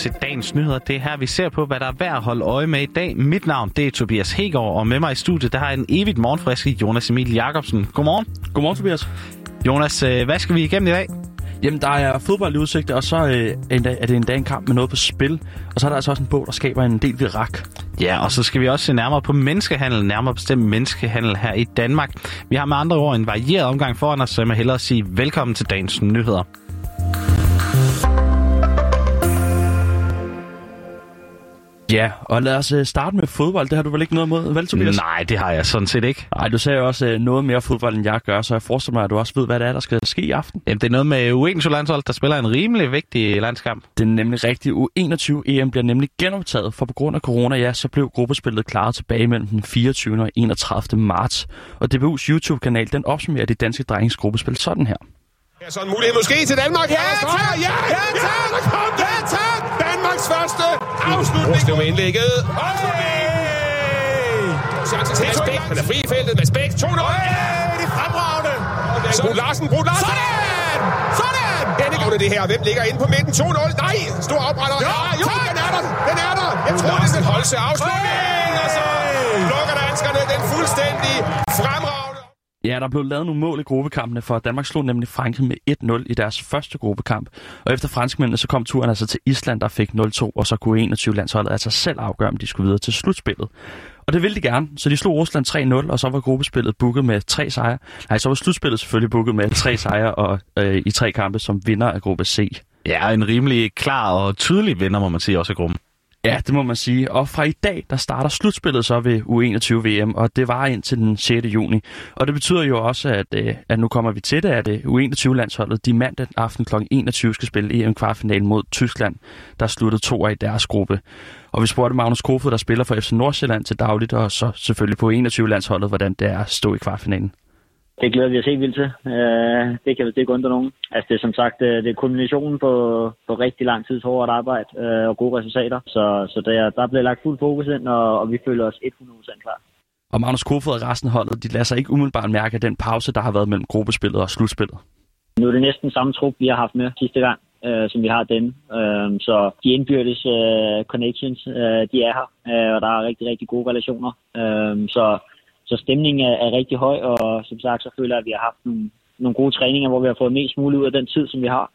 til dagens nyheder. Det er her, vi ser på, hvad der er værd at holde øje med i dag. Mit navn det er Tobias Hegård, og med mig i studiet der har jeg en evigt morgenfriske Jonas Emil Jacobsen. Godmorgen. Godmorgen, Tobias. Jonas, øh, hvad skal vi igennem i dag? Jamen, der er fodbold i udsigt, og så øh, er det en dag en kamp med noget på spil. Og så er der altså også en bog, der skaber en del virak. Ja, og så skal vi også se nærmere på menneskehandel, nærmere bestemt menneskehandel her i Danmark. Vi har med andre ord en varieret omgang foran os, så jeg må hellere sige velkommen til dagens nyheder. Ja, og lad os øh, starte med fodbold. Det har du vel ikke noget imod, vel Tobias? Nej, det har jeg sådan set ikke. Nej, du sagde jo også øh, noget mere fodbold, end jeg gør, så jeg forestiller mig, at du også ved, hvad det er, der skal ske i aften. Jamen, det er noget med U21-landshold, der spiller en rimelig vigtig landskamp. Det er nemlig rigtigt. U21-EM bliver nemlig genoptaget, for på grund af corona, ja, så blev gruppespillet klaret tilbage mellem den 24. og 31. marts. Og DBU's YouTube-kanal, den opsummerer det danske drengens gruppespil sådan her. Ja, så en mulighed måske til Danmark. Ja, tak! Ja, ja, tak! Der kom det! Ja, tak! Danmarks første afslutning. Ruslev med indlægget. Chance til Mads Bæk. Han er fri i feltet. Mads Bæk. 2-0. Det er fremragende. Brud Larsen. Brud Larsen. Sådan! Sådan! Denne gang det her. Hvem ligger inde på midten? 2-0. Nej! Stor opretter. Ja, jo, den er der. Den er der. Jeg tror, det skal holde sig afslutning. Der blev lavet nogle mål i gruppekampene, for Danmark slog nemlig Frankrig med 1-0 i deres første gruppekamp. Og efter franskmændene, så kom turen altså til Island, der fik 0-2, og så kunne 21-landsholdet altså selv afgøre, om de skulle videre til slutspillet. Og det ville de gerne, så de slog Rusland 3-0, og så var gruppespillet booket med tre sejre. Nej, så var slutspillet selvfølgelig booket med tre sejre og, øh, i tre kampe som vinder af gruppe C. Ja, en rimelig klar og tydelig vinder, må man sige, også i gruppen. Ja, det må man sige. Og fra i dag, der starter slutspillet så ved U21-VM, og det var indtil den 6. juni. Og det betyder jo også, at, øh, at nu kommer vi til det, at øh, U21-landsholdet de mandag aften kl. 21 skal spille EM-kvartfinalen mod Tyskland, der sluttede to af i deres gruppe. Og vi spurgte Magnus Kofod, der spiller for FC Nordsjælland til dagligt, og så selvfølgelig på U21-landsholdet, hvordan det er at stå i kvartfinalen. Det glæder vi os helt vildt til. Uh, det kan vist ikke undre nogen. Altså det er som sagt det er kulminationen på, på rigtig lang tids hårdt arbejde uh, og gode resultater. Så, så der, der bliver lagt fuld fokus ind, og, og vi føler os 100% klar. Og Magnus Kofod og resten af holdet, de lader sig ikke umiddelbart mærke af den pause, der har været mellem gruppespillet og slutspillet. Nu er det næsten samme trup, vi har haft med sidste gang, uh, som vi har den. Uh, så de indbyrdes uh, connections, uh, de er her, uh, og der er rigtig, rigtig gode relationer. Uh, så så stemningen er, er rigtig høj, og som sagt, så føler jeg, at vi har haft nogle, nogle gode træninger, hvor vi har fået mest muligt ud af den tid, som vi har.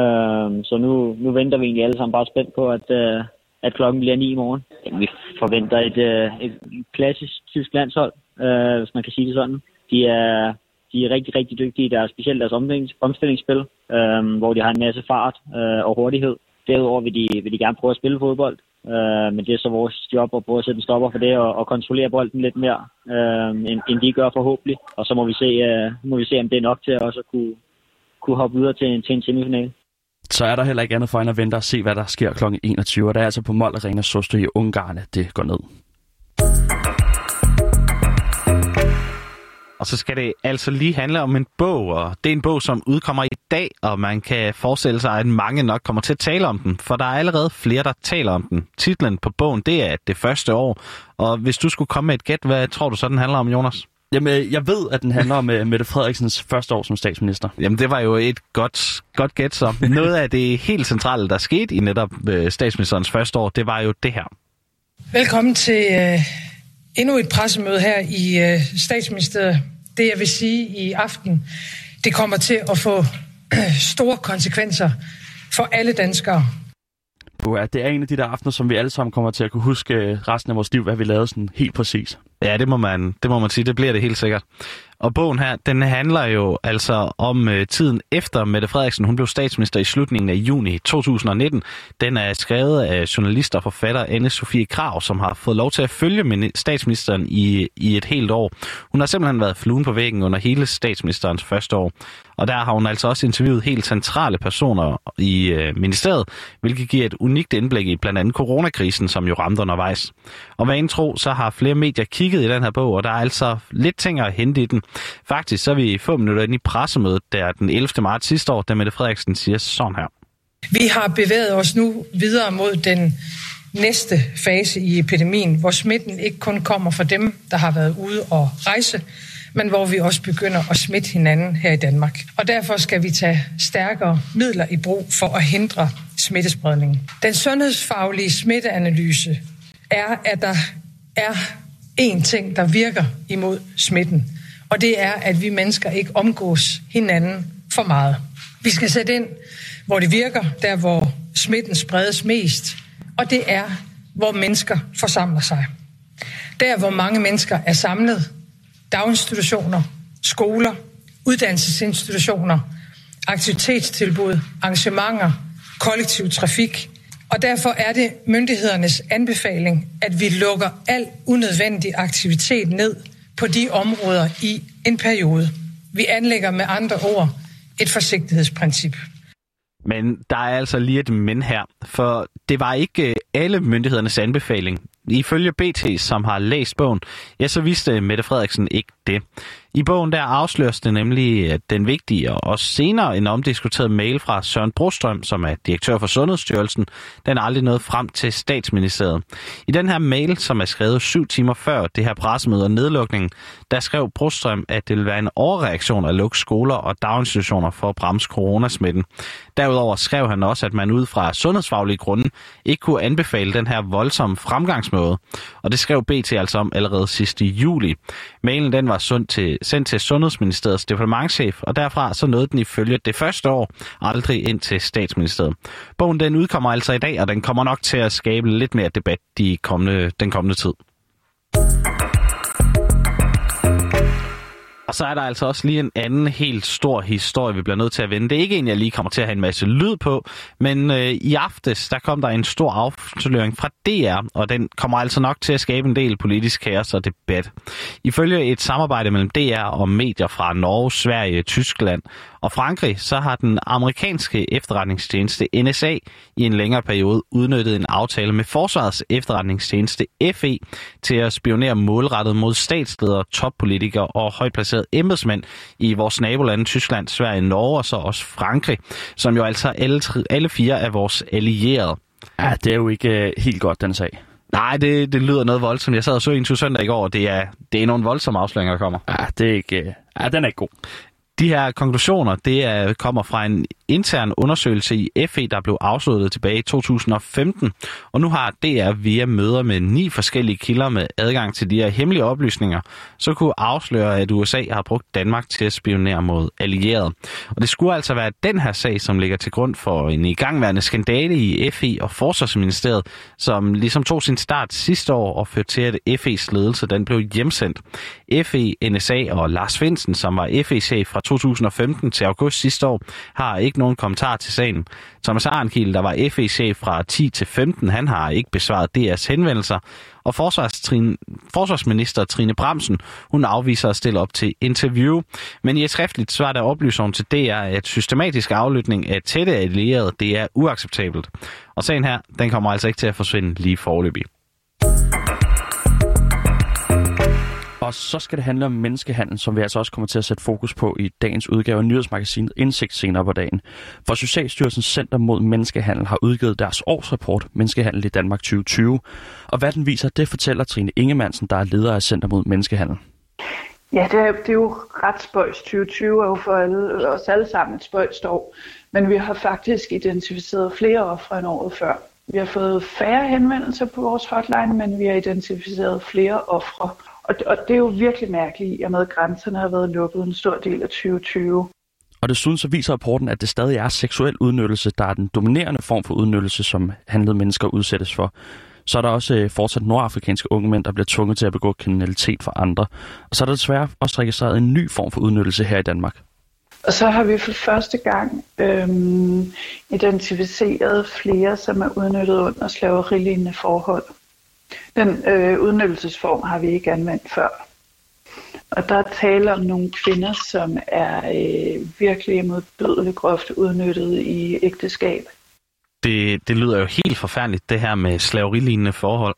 Uh, så nu, nu venter vi egentlig alle sammen bare spændt på, at, øh, at klokken bliver 9 i morgen. Vi forventer et, øh, et klassisk tysk landshold, øh, hvis man kan sige det sådan. De er, de er rigtig, rigtig dygtige i deres, specielt deres omstillingsspil, øh, hvor de har en masse fart øh, og hurtighed. Derudover vil de, vil de gerne prøve at spille fodbold, Uh, men det er så vores job at prøve at sætte en stopper for det og, og kontrollere bolden lidt mere, uh, end, end de gør forhåbentlig. Og så må vi se, uh, må vi se om det er nok til også at kunne, kunne hoppe videre til, til en semifinale. Så er der heller ikke andet for end at vente og se, hvad der sker kl. 21. Og det er altså på Mold Arena Sosto i Ungarn, det går ned. Og så skal det altså lige handle om en bog, og det er en bog, som udkommer i dag, og man kan forestille sig, at mange nok kommer til at tale om den, for der er allerede flere, der taler om den. Titlen på bogen, det er det første år, og hvis du skulle komme med et gæt, hvad tror du så, den handler om, Jonas? Jamen, jeg ved, at den handler om uh, Mette Frederiksens første år som statsminister. Jamen, det var jo et godt, godt gæt så. Noget af det helt centrale, der skete i netop uh, statsministerens første år, det var jo det her. Velkommen til uh, endnu et pressemøde her i uh, statsministeriet. Det, jeg vil sige i aften, det kommer til at få store konsekvenser for alle danskere. Ja, det er en af de der aftener, som vi alle sammen kommer til at kunne huske øh, resten af vores liv, hvad vi lavede sådan helt præcis. Ja, det må man, det må man sige. Det bliver det helt sikkert. Og bogen her, den handler jo altså om øh, tiden efter Mette Frederiksen. Hun blev statsminister i slutningen af juni 2019. Den er skrevet af journalist og forfatter Anne Sofie Krav, som har fået lov til at følge statsministeren i, i et helt år. Hun har simpelthen været fluen på væggen under hele statsministerens første år. Og der har hun altså også interviewet helt centrale personer i øh, ministeriet, hvilket giver et unikt indblik i blandt andet coronakrisen, som jo ramte undervejs. Og hvad tro, så har flere medier kigget i den her bog, og der er altså lidt ting at hente i den. Faktisk så er vi få minutter inde i pressemødet, der den 11. marts sidste år, da Mette Frederiksen siger sådan her. Vi har bevæget os nu videre mod den næste fase i epidemien, hvor smitten ikke kun kommer fra dem, der har været ude og rejse, men hvor vi også begynder at smitte hinanden her i Danmark. Og derfor skal vi tage stærkere midler i brug for at hindre smittespredningen. Den sundhedsfaglige smitteanalyse er, at der er én ting, der virker imod smitten, og det er, at vi mennesker ikke omgås hinanden for meget. Vi skal sætte ind, hvor det virker, der hvor smitten spredes mest, og det er, hvor mennesker forsamler sig. Der, hvor mange mennesker er samlet, daginstitutioner, skoler, uddannelsesinstitutioner, aktivitetstilbud, arrangementer, kollektiv trafik. Og derfor er det myndighedernes anbefaling, at vi lukker al unødvendig aktivitet ned på de områder i en periode. Vi anlægger med andre ord et forsigtighedsprincip. Men der er altså lige et men her, for det var ikke øh, alle myndighedernes anbefaling. Ifølge BT, som har læst bogen, ja, så vidste øh, Mette Frederiksen ikke det. I bogen der afsløres det nemlig, at den vigtige og også senere en omdiskuteret mail fra Søren Brostrøm, som er direktør for Sundhedsstyrelsen, den er aldrig nået frem til statsministeriet. I den her mail, som er skrevet syv timer før det her pressemøde og nedlukningen, der skrev Brostrøm, at det vil være en overreaktion at lukke skoler og daginstitutioner for at bremse coronasmitten. Derudover skrev han også, at man ud fra sundhedsfaglige grunde ikke kunne anbefale den her voldsomme fremgangsmåde. Og det skrev BT altså om allerede sidste juli. Mailen den var sundt til sendt til Sundhedsministeriets departementchef, og derfra så nåede den ifølge det første år aldrig ind til statsministeriet. Bogen den udkommer altså i dag, og den kommer nok til at skabe lidt mere debat de kommende, den kommende tid. Og så er der altså også lige en anden helt stor historie, vi bliver nødt til at vende. Det er ikke en, jeg lige kommer til at have en masse lyd på, men øh, i aftes, der kom der en stor afsløring fra DR, og den kommer altså nok til at skabe en del politisk kaos og debat. Ifølge et samarbejde mellem DR og medier fra Norge, Sverige, Tyskland og Frankrig, så har den amerikanske efterretningstjeneste NSA i en længere periode udnyttet en aftale med Forsvarets efterretningstjeneste FE til at spionere målrettet mod statsledere, toppolitikere og højt placerede embedsmænd i vores nabolande Tyskland, Sverige, Norge og så også Frankrig, som jo altså alle, alle fire er vores allierede. Ja, det er jo ikke uh, helt godt, den sag. Nej, det, det lyder noget voldsomt. Jeg sad og så en søndag i går, og det er, det er nogle voldsomme afsløringer, der kommer. Ja, det er ikke... Uh, ja, den er ikke god. De her konklusioner, det er, kommer fra en intern undersøgelse i FE, der blev afsluttet tilbage i 2015. Og nu har DR via møder med ni forskellige kilder med adgang til de her hemmelige oplysninger, så kunne afsløre, at USA har brugt Danmark til at spionere mod allierede. Og det skulle altså være den her sag, som ligger til grund for en igangværende skandale i FE og Forsvarsministeriet, som ligesom tog sin start sidste år og førte til, at FE's ledelse den blev hjemsendt. FE, NSA og Lars Finsen, som var FE-chef fra 2015 til august sidste år, har ikke nogen kommentar til sagen. Thomas Arnkiel, der var FE-chef fra 10 til 15, han har ikke besvaret DR's henvendelser. Og forsvarsminister Trine Bramsen, hun afviser at stille op til interview. Men i et skriftligt svar, der oplyser hun til DR, at systematisk aflytning af tætte allierede, det er uacceptabelt. Og sagen her, den kommer altså ikke til at forsvinde lige forløbig. Og så skal det handle om menneskehandel, som vi altså også kommer til at sætte fokus på i dagens udgave af nyhedsmagasinet Indsigt senere på dagen. For Socialstyrelsens Center mod Menneskehandel har udgivet deres årsrapport Menneskehandel i Danmark 2020. Og hvad den viser, det fortæller Trine Ingemannsen, der er leder af Center mod Menneskehandel. Ja, det er, det er jo ret spøjs. 2020 er jo for alle, os alle sammen et spøjst år. Men vi har faktisk identificeret flere ofre end året før. Vi har fået færre henvendelser på vores hotline, men vi har identificeret flere ofre. Og, og det er jo virkelig mærkeligt, i og med at grænserne har været lukket en stor del af 2020. Og desuden så viser rapporten, at det stadig er seksuel udnyttelse, der er den dominerende form for udnyttelse, som handlede mennesker udsættes for. Så er der også øh, fortsat nordafrikanske unge mænd, der bliver tvunget til at begå kriminalitet for andre. Og så er der desværre også registreret en ny form for udnyttelse her i Danmark. Og så har vi for første gang øhm, identificeret flere, som er udnyttet under slaverilignende forhold. Den øh, udnyttelsesform har vi ikke anvendt før. Og der taler om nogle kvinder, som er øh, virkelig modbydeligt groft udnyttet i ægteskab. Det, det lyder jo helt forfærdeligt, det her med slaverilignende forhold.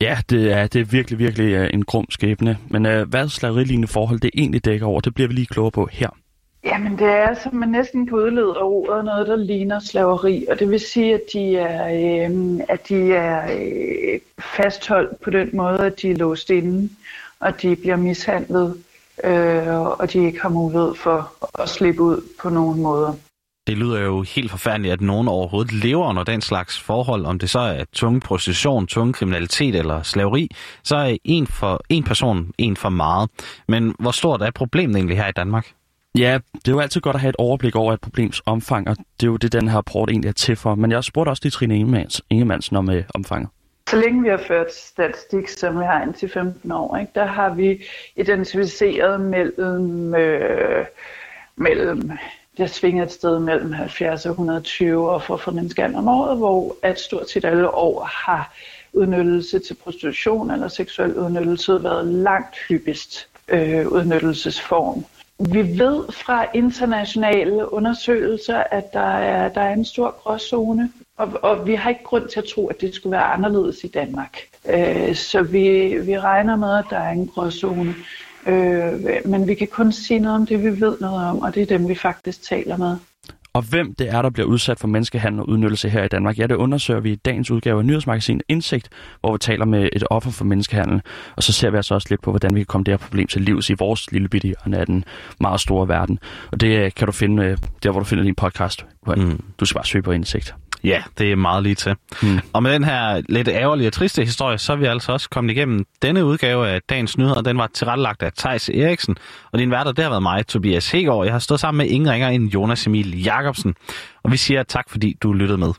Ja, det er, det er virkelig, virkelig øh, en grum skæbne. Men øh, hvad slaverilignende forhold det egentlig dækker over, det bliver vi lige klogere på her. Jamen det er, som man næsten kan udlede af ordet, noget, der ligner slaveri. Og det vil sige, at de er, øh, at de er øh, fastholdt på den måde, at de er låst inde, og de bliver mishandlet, øh, og de ikke har mulighed for at slippe ud på nogen måder. Det lyder jo helt forfærdeligt, at nogen overhovedet lever under den slags forhold, om det så er tung prostitution, tung kriminalitet eller slaveri, så er en, for, en person en for meget. Men hvor stort er problemet egentlig her i Danmark? Ja, det er jo altid godt at have et overblik over et problems omfang, og det er jo det, den her rapport egentlig er til for. Men jeg spurgte også lige Trine Ingemans, Ingemansen om øh, omfanget. Så længe vi har ført statistik, som vi har indtil 15 år, ikke, der har vi identificeret mellem, øh, mellem det har svinget et sted mellem 70 og 120 og for menneskehandel om året, hvor at stort set alle år har udnyttelse til prostitution eller seksuel udnyttelse været langt hyppigst øh, udnyttelsesform. Vi ved fra internationale undersøgelser, at der er, der er en stor gråzone, og, og vi har ikke grund til at tro, at det skulle være anderledes i Danmark. Øh, så vi, vi regner med, at der er en gråzone. Øh, men vi kan kun sige noget om det, vi ved noget om, og det er dem, vi faktisk taler med. Og hvem det er, der bliver udsat for menneskehandel og udnyttelse her i Danmark, ja, det undersøger vi i dagens udgave af nyhedsmagasinet Indsigt, hvor vi taler med et offer for menneskehandel. Og så ser vi altså også lidt på, hvordan vi kan komme det her problem til livs i vores lille bitte hjørne af den meget store verden. Og det øh, kan du finde øh, der, hvor du finder din podcast. Mm. Du skal bare søge på Indsigt. Ja, det er meget lige til. Hmm. Og med den her lidt ærgerlige og triste historie, så er vi altså også kommet igennem denne udgave af Dagens Nyheder. Den var tilrettelagt af Thijs Eriksen, og din værter, det har været mig, Tobias Hegård. Jeg har stået sammen med ingen ringer end Jonas Emil Jacobsen. Og vi siger tak, fordi du lyttede med.